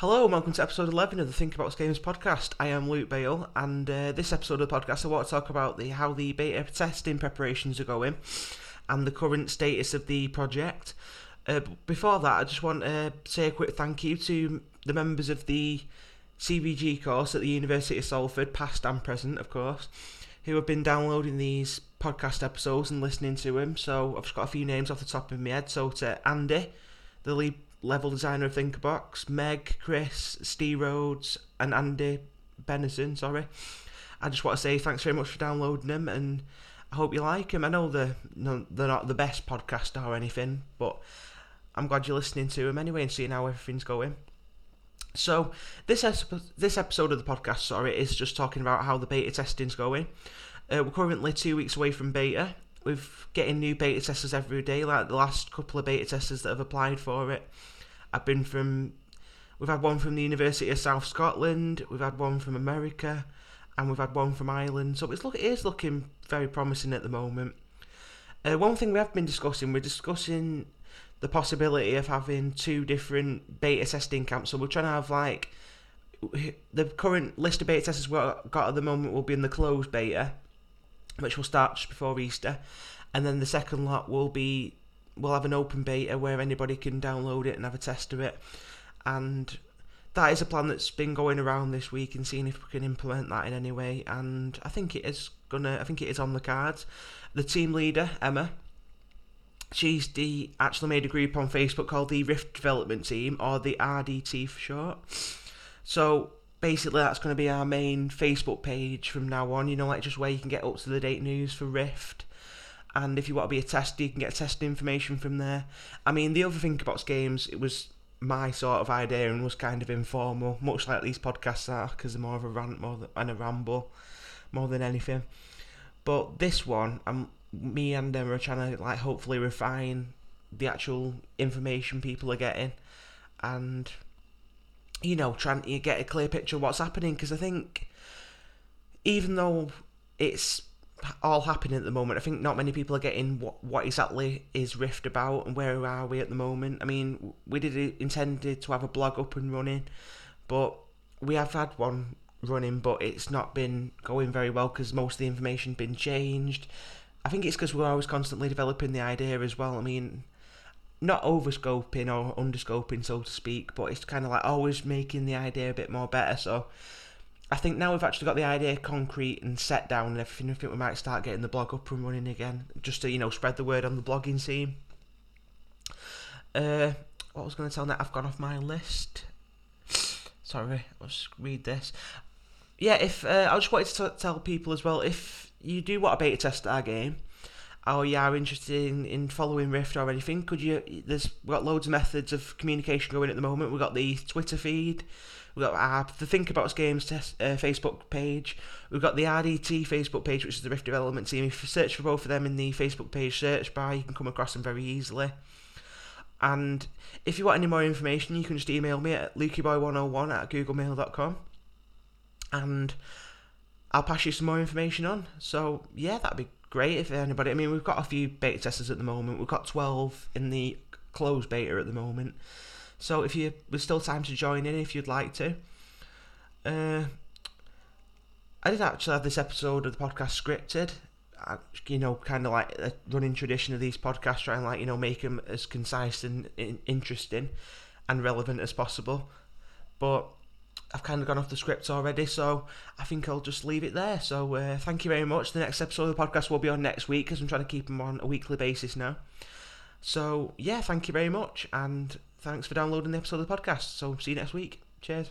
Hello and welcome to episode 11 of the Think About Games podcast. I am Luke Bale and uh, this episode of the podcast I want to talk about the how the beta testing preparations are going and the current status of the project. Uh, before that I just want to say a quick thank you to the members of the CVG course at the University of Salford, past and present of course, who have been downloading these podcast episodes and listening to them. So I've just got a few names off the top of my head. So to Andy, the lead level designer of Thinkerbox, Meg, Chris, Steve Rhodes, and Andy Benison. Sorry, I just want to say thanks very much for downloading them, and I hope you like them. I know they're they're not the best podcast or anything, but I'm glad you're listening to them anyway and seeing how everything's going. So this this episode of the podcast, sorry, is just talking about how the beta testing's going. Uh, we're currently two weeks away from beta. We're getting new beta testers every day. Like the last couple of beta testers that have applied for it, I've been from. We've had one from the University of South Scotland. We've had one from America, and we've had one from Ireland. So it's look it is looking very promising at the moment. Uh, one thing we have been discussing, we're discussing the possibility of having two different beta testing camps. So we're trying to have like the current list of beta testers we've got at the moment will be in the closed beta, which will start just before Easter, and then the second lot will be we'll have an open beta where anybody can download it and have a test of it, and that is a plan that's been going around this week and seeing if we can implement that in any way. And I think it is gonna. I think it is on the cards. The team leader Emma she's the actually made a group on Facebook called the Rift Development Team or the RDT for short. So basically that's going to be our main Facebook page from now on. You know, like just where you can get up to the date news for Rift. And if you want to be a tester, you can get testing information from there. I mean, the other thing about games, it was my sort of idea and was kind of informal, much like these podcasts are, because they're more of a rant more than, and a ramble more than anything. But this one, I'm me and them are trying to like hopefully refine the actual information people are getting, and you know trying to get a clear picture of what's happening because I think even though it's all happening at the moment. I think not many people are getting what what exactly is Rift about and where are we at the moment. I mean, we did uh, intended to have a blog up and running, but we have had one running, but it's not been going very well because most of the information been changed. I think it's because we're always constantly developing the idea as well. I mean, not overscoping or underscoping, so to speak, but it's kind of like always making the idea a bit more better. So I think now we've actually got the idea concrete and set down and everything, I think we might start getting the blog up and running again, just to you know spread the word on the blogging scene. Uh, what was going to tell now, I've gone off my list. Sorry, let's read this. Yeah, if uh, I just wanted to tell people as well if you do want a beta test our game, or you are interested in, in following Rift or anything, could you? There's we've got loads of methods of communication going at the moment. We've got the Twitter feed, we've got our the Think About Games test, uh, Facebook page, we've got the RDT Facebook page, which is the Rift development team. If you search for both of them in the Facebook page search bar, you can come across them very easily. And if you want any more information, you can just email me at lukieboy101 at googlemail.com. And I'll pass you some more information on. So yeah, that'd be great if anybody. I mean, we've got a few beta testers at the moment. We've got twelve in the closed beta at the moment. So if you there's still time to join in if you'd like to. Uh, I did actually have this episode of the podcast scripted. You know, kind of like a running tradition of these podcasts, trying like you know make them as concise and interesting and relevant as possible. But kind of gone off the script already, so I think I'll just leave it there. So uh, thank you very much. The next episode of the podcast will be on next week because I'm trying to keep them on a weekly basis now. So yeah, thank you very much, and thanks for downloading the episode of the podcast. So see you next week. Cheers.